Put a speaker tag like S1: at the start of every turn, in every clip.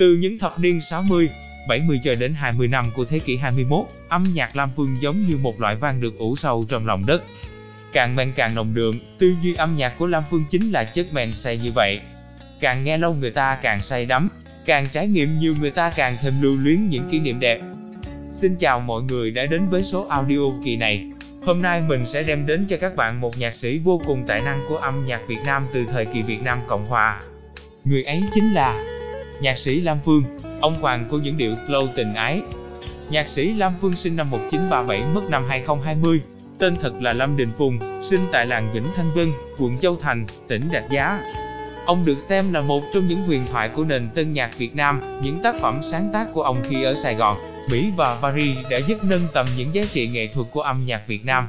S1: Từ những thập niên 60, 70 cho đến 20 năm của thế kỷ 21, âm nhạc Lam Phương giống như một loại vang được ủ sâu trong lòng đất. Càng men càng nồng đượm, tư duy âm nhạc của Lam Phương chính là chất men say như vậy. Càng nghe lâu người ta càng say đắm, càng trải nghiệm nhiều người ta càng thêm lưu luyến những kỷ niệm đẹp. Xin chào mọi người đã đến với số audio kỳ này. Hôm nay mình sẽ đem đến cho các bạn một nhạc sĩ vô cùng tài năng của âm nhạc Việt Nam từ thời kỳ Việt Nam Cộng Hòa. Người ấy chính là nhạc sĩ Lam Phương, ông hoàng của những điệu slow tình ái. Nhạc sĩ Lam Phương sinh năm 1937 mất năm 2020, tên thật là Lâm Đình Phùng, sinh tại làng Vĩnh Thanh Vân, quận Châu Thành, tỉnh Rạch Giá. Ông được xem là một trong những huyền thoại của nền tân nhạc Việt Nam, những tác phẩm sáng tác của ông khi ở Sài Gòn, Mỹ và Paris đã giúp nâng tầm những giá trị nghệ thuật của âm nhạc Việt Nam.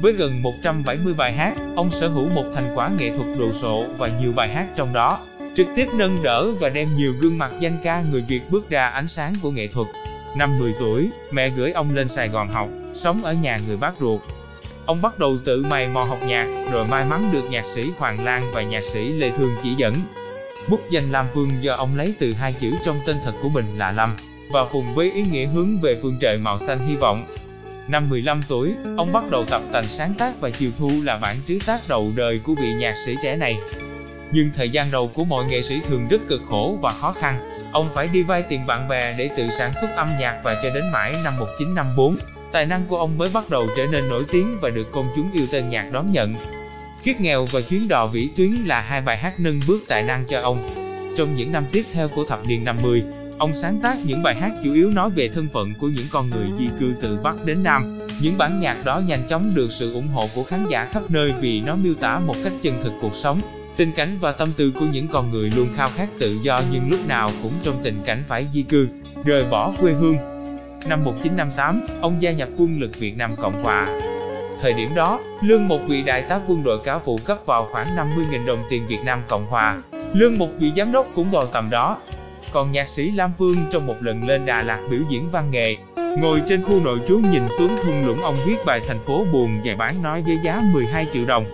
S1: Với gần 170 bài hát, ông sở hữu một thành quả nghệ thuật đồ sộ và nhiều bài hát trong đó trực tiếp nâng đỡ và đem nhiều gương mặt danh ca người Việt bước ra ánh sáng của nghệ thuật. Năm 10 tuổi, mẹ gửi ông lên Sài Gòn học, sống ở nhà người bác ruột. Ông bắt đầu tự mày mò học nhạc, rồi may mắn được nhạc sĩ Hoàng Lan và nhạc sĩ Lê Thương chỉ dẫn. Bút danh Lam Phương do ông lấy từ hai chữ trong tên thật của mình là Lâm, và cùng với ý nghĩa hướng về phương trời màu xanh hy vọng. Năm 15 tuổi, ông bắt đầu tập tành sáng tác và chiều thu là bản trứ tác đầu đời của vị nhạc sĩ trẻ này. Nhưng thời gian đầu của mọi nghệ sĩ thường rất cực khổ và khó khăn. Ông phải đi vay tiền bạn bè để tự sản xuất âm nhạc và cho đến mãi năm 1954, tài năng của ông mới bắt đầu trở nên nổi tiếng và được công chúng yêu tên nhạc đón nhận. Kiếp nghèo và chuyến đò vĩ tuyến là hai bài hát nâng bước tài năng cho ông. Trong những năm tiếp theo của thập niên 50, ông sáng tác những bài hát chủ yếu nói về thân phận của những con người di cư từ Bắc đến Nam. Những bản nhạc đó nhanh chóng được sự ủng hộ của khán giả khắp nơi vì nó miêu tả một cách chân thực cuộc sống, Tình cảnh và tâm tư của những con người luôn khao khát tự do nhưng lúc nào cũng trong tình cảnh phải di cư, rời bỏ quê hương. Năm 1958, ông gia nhập quân lực Việt Nam Cộng Hòa. Thời điểm đó, lương một vị đại tá quân đội cá vụ cấp vào khoảng 50.000 đồng tiền Việt Nam Cộng Hòa. Lương một vị giám đốc cũng vào tầm đó. Còn nhạc sĩ Lam Phương trong một lần lên Đà Lạt biểu diễn văn nghệ, ngồi trên khu nội trú nhìn xuống thung lũng ông viết bài thành phố buồn và bán nói với giá 12 triệu đồng.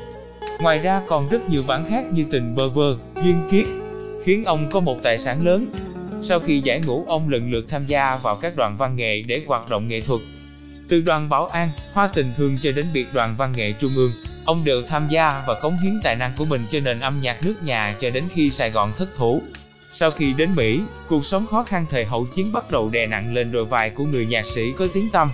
S1: Ngoài ra còn rất nhiều bản khác như Tình bơ vơ, Duyên kiết, khiến ông có một tài sản lớn. Sau khi giải ngũ ông lần lượt tham gia vào các đoàn văn nghệ để hoạt động nghệ thuật. Từ đoàn Bảo An, Hoa Tình Thương cho đến biệt đoàn văn nghệ Trung ương, ông đều tham gia và cống hiến tài năng của mình cho nền âm nhạc nước nhà cho đến khi Sài Gòn thất thủ. Sau khi đến Mỹ, cuộc sống khó khăn thời hậu chiến bắt đầu đè nặng lên đôi vai của người nhạc sĩ có tiếng tăm.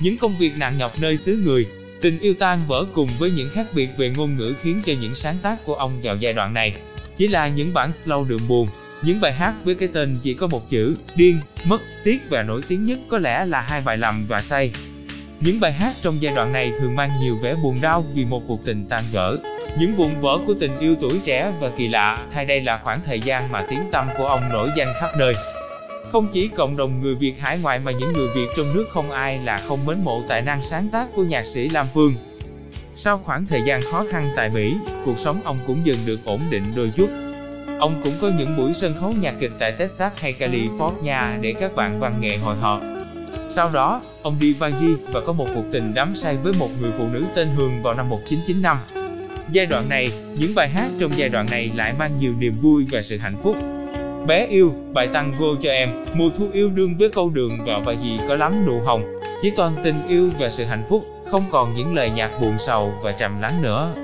S1: Những công việc nặng nhọc nơi xứ người, Tình yêu tan vỡ cùng với những khác biệt về ngôn ngữ khiến cho những sáng tác của ông vào giai đoạn này chỉ là những bản slow đường buồn, những bài hát với cái tên chỉ có một chữ, điên, mất, tiếc và nổi tiếng nhất có lẽ là hai bài lầm và say. Những bài hát trong giai đoạn này thường mang nhiều vẻ buồn đau vì một cuộc tình tan vỡ. Những vụn vỡ của tình yêu tuổi trẻ và kỳ lạ, hay đây là khoảng thời gian mà tiếng tâm của ông nổi danh khắp nơi. Không chỉ cộng đồng người Việt hải ngoại mà những người Việt trong nước không ai là không mến mộ tài năng sáng tác của nhạc sĩ Lam Phương. Sau khoảng thời gian khó khăn tại Mỹ, cuộc sống ông cũng dần được ổn định đôi chút. Ông cũng có những buổi sân khấu nhạc kịch tại Texas hay California để các bạn văn nghệ hội họp. Sau đó, ông đi Paris và có một cuộc tình đắm say với một người phụ nữ tên Hương vào năm 1995. Giai đoạn này, những bài hát trong giai đoạn này lại mang nhiều niềm vui và sự hạnh phúc. Bé yêu, bài tăng vô cho em, mùa thu yêu đương với câu đường và và gì có lắm nụ hồng, chỉ toàn tình yêu và sự hạnh phúc, không còn những lời nhạc buồn sầu và trầm lắng nữa.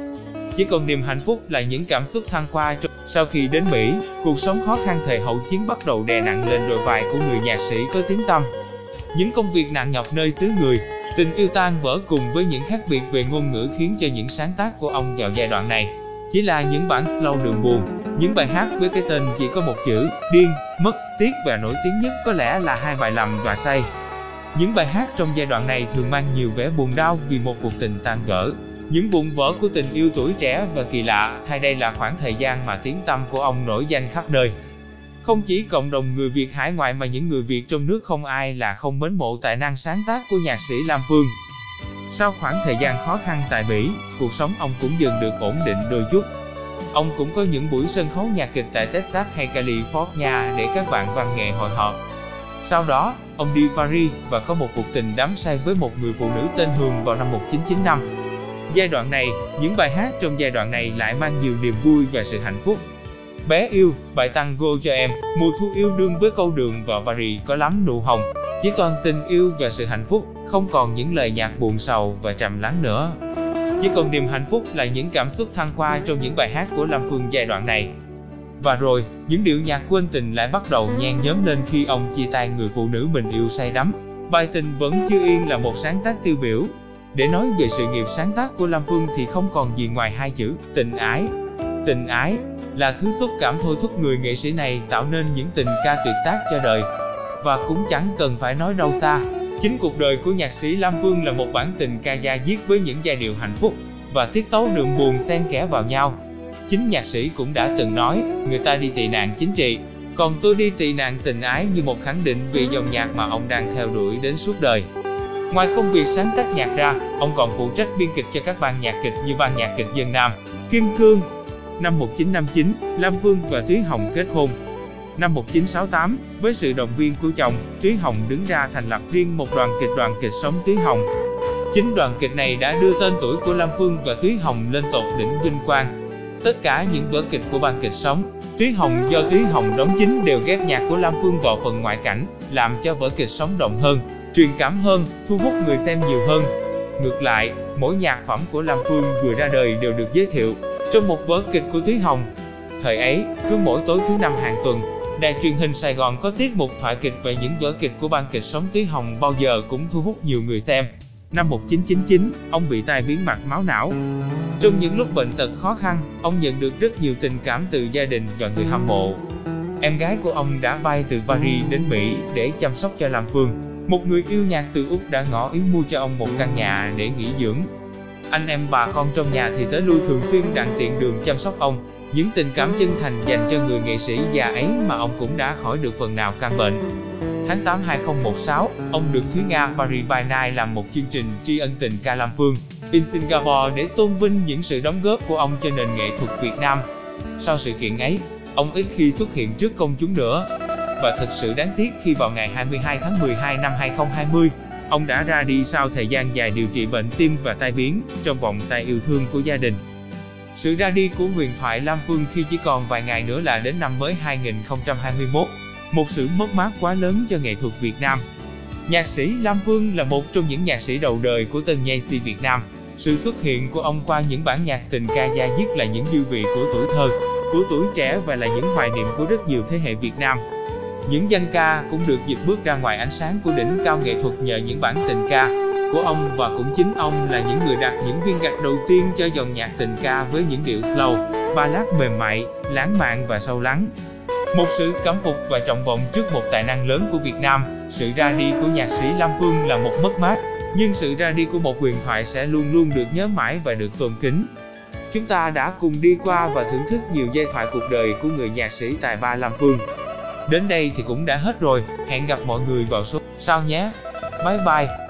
S1: Chỉ còn niềm hạnh phúc là những cảm xúc thăng hoa trong... Sau khi đến Mỹ, cuộc sống khó khăn thời hậu chiến bắt đầu đè nặng lên đôi vai của người nhạc sĩ có tiếng tâm Những công việc nặng nhọc nơi xứ người, tình yêu tan vỡ cùng với những khác biệt về ngôn ngữ khiến cho những sáng tác của ông vào giai đoạn này chỉ là những bản slow đường buồn, những bài hát với cái tên chỉ có một chữ, điên, mất, tiếc và nổi tiếng nhất có lẽ là hai bài lầm và say. Những bài hát trong giai đoạn này thường mang nhiều vẻ buồn đau vì một cuộc tình tan vỡ. Những vụn vỡ của tình yêu tuổi trẻ và kỳ lạ, hay đây là khoảng thời gian mà tiếng tăm của ông nổi danh khắp nơi. Không chỉ cộng đồng người Việt hải ngoại mà những người Việt trong nước không ai là không mến mộ tài năng sáng tác của nhạc sĩ Lam Phương. Sau khoảng thời gian khó khăn tại Mỹ, cuộc sống ông cũng dần được ổn định đôi chút. Ông cũng có những buổi sân khấu nhạc kịch tại Texas hay California để các bạn văn nghệ hội họp. Sau đó, ông đi Paris và có một cuộc tình đắm say với một người phụ nữ tên Hương vào năm 1995. Giai đoạn này, những bài hát trong giai đoạn này lại mang nhiều niềm vui và sự hạnh phúc. Bé yêu, bài tango cho em, mùa thu yêu đương với câu đường và Paris có lắm nụ hồng. Chỉ toàn tình yêu và sự hạnh phúc, không còn những lời nhạc buồn sầu và trầm lắng nữa. Chỉ còn niềm hạnh phúc là những cảm xúc thăng hoa trong những bài hát của Lam Phương giai đoạn này. Và rồi, những điệu nhạc quên tình lại bắt đầu nhen nhóm lên khi ông chia tay người phụ nữ mình yêu say đắm. Bài tình vẫn chưa yên là một sáng tác tiêu biểu. Để nói về sự nghiệp sáng tác của Lam Phương thì không còn gì ngoài hai chữ tình ái. Tình ái là thứ xúc cảm thôi thúc người nghệ sĩ này tạo nên những tình ca tuyệt tác cho đời. Và cũng chẳng cần phải nói đâu xa, chính cuộc đời của nhạc sĩ Lam Phương là một bản tình ca da diết với những giai điệu hạnh phúc và tiết tấu đường buồn xen kẽ vào nhau. Chính nhạc sĩ cũng đã từng nói, người ta đi tị nạn chính trị, còn tôi đi tị nạn tình ái như một khẳng định về dòng nhạc mà ông đang theo đuổi đến suốt đời. Ngoài công việc sáng tác nhạc ra, ông còn phụ trách biên kịch cho các ban nhạc kịch như ban nhạc kịch dân Nam, Kim Cương. Năm 1959, Lam Phương và Thúy Hồng kết hôn. Năm 1968, với sự động viên của chồng, Túy Hồng đứng ra thành lập riêng một đoàn kịch đoàn kịch sống Túy Hồng. Chính đoàn kịch này đã đưa tên tuổi của Lam Phương và Túy Hồng lên tột đỉnh vinh quang. Tất cả những vở kịch của ban kịch sống, Túy Hồng do Túy Hồng đóng chính đều ghép nhạc của Lam Phương vào phần ngoại cảnh, làm cho vở kịch sống động hơn, truyền cảm hơn, thu hút người xem nhiều hơn. Ngược lại, mỗi nhạc phẩm của Lam Phương vừa ra đời đều được giới thiệu trong một vở kịch của Thúy Hồng. Thời ấy, cứ mỗi tối thứ năm hàng tuần, đài truyền hình Sài Gòn có tiết mục thoại kịch về những vở kịch của ban kịch sống Tí Hồng bao giờ cũng thu hút nhiều người xem. Năm 1999, ông bị tai biến mạch máu não. Trong những lúc bệnh tật khó khăn, ông nhận được rất nhiều tình cảm từ gia đình và người hâm mộ. Em gái của ông đã bay từ Paris đến Mỹ để chăm sóc cho Lam Phương. Một người yêu nhạc từ Úc đã ngỏ ý mua cho ông một căn nhà để nghỉ dưỡng. Anh em bà con trong nhà thì tới lui thường xuyên đặng tiện đường chăm sóc ông. Những tình cảm chân thành dành cho người nghệ sĩ già ấy mà ông cũng đã khỏi được phần nào căn bệnh. Tháng 8 2016, ông được Thúy Nga Paris by Night làm một chương trình tri ân tình ca Lam Phương in Singapore để tôn vinh những sự đóng góp của ông cho nền nghệ thuật Việt Nam. Sau sự kiện ấy, ông ít khi xuất hiện trước công chúng nữa. Và thật sự đáng tiếc khi vào ngày 22 tháng 12 năm 2020, ông đã ra đi sau thời gian dài điều trị bệnh tim và tai biến trong vòng tay yêu thương của gia đình. Sự ra đi của huyền thoại Lam Phương khi chỉ còn vài ngày nữa là đến năm mới 2021, một sự mất mát quá lớn cho nghệ thuật Việt Nam. Nhạc sĩ Lam Phương là một trong những nhạc sĩ đầu đời của tân nhạc sĩ Việt Nam. Sự xuất hiện của ông qua những bản nhạc tình ca da diết là những dư vị của tuổi thơ, của tuổi trẻ và là những hoài niệm của rất nhiều thế hệ Việt Nam. Những danh ca cũng được dịp bước ra ngoài ánh sáng của đỉnh cao nghệ thuật nhờ những bản tình ca của ông và cũng chính ông là những người đặt những viên gạch đầu tiên cho dòng nhạc tình ca với những điệu slow, ballad mềm mại, lãng mạn và sâu lắng. Một sự cảm phục và trọng vọng trước một tài năng lớn của Việt Nam, sự ra đi của nhạc sĩ Lam Phương là một mất mát, nhưng sự ra đi của một huyền thoại sẽ luôn luôn được nhớ mãi và được tôn kính. Chúng ta đã cùng đi qua và thưởng thức nhiều giai thoại cuộc đời của người nhạc sĩ tài ba Lam Phương. Đến đây thì cũng đã hết rồi, hẹn gặp mọi người vào số sau nhé. Bye bye.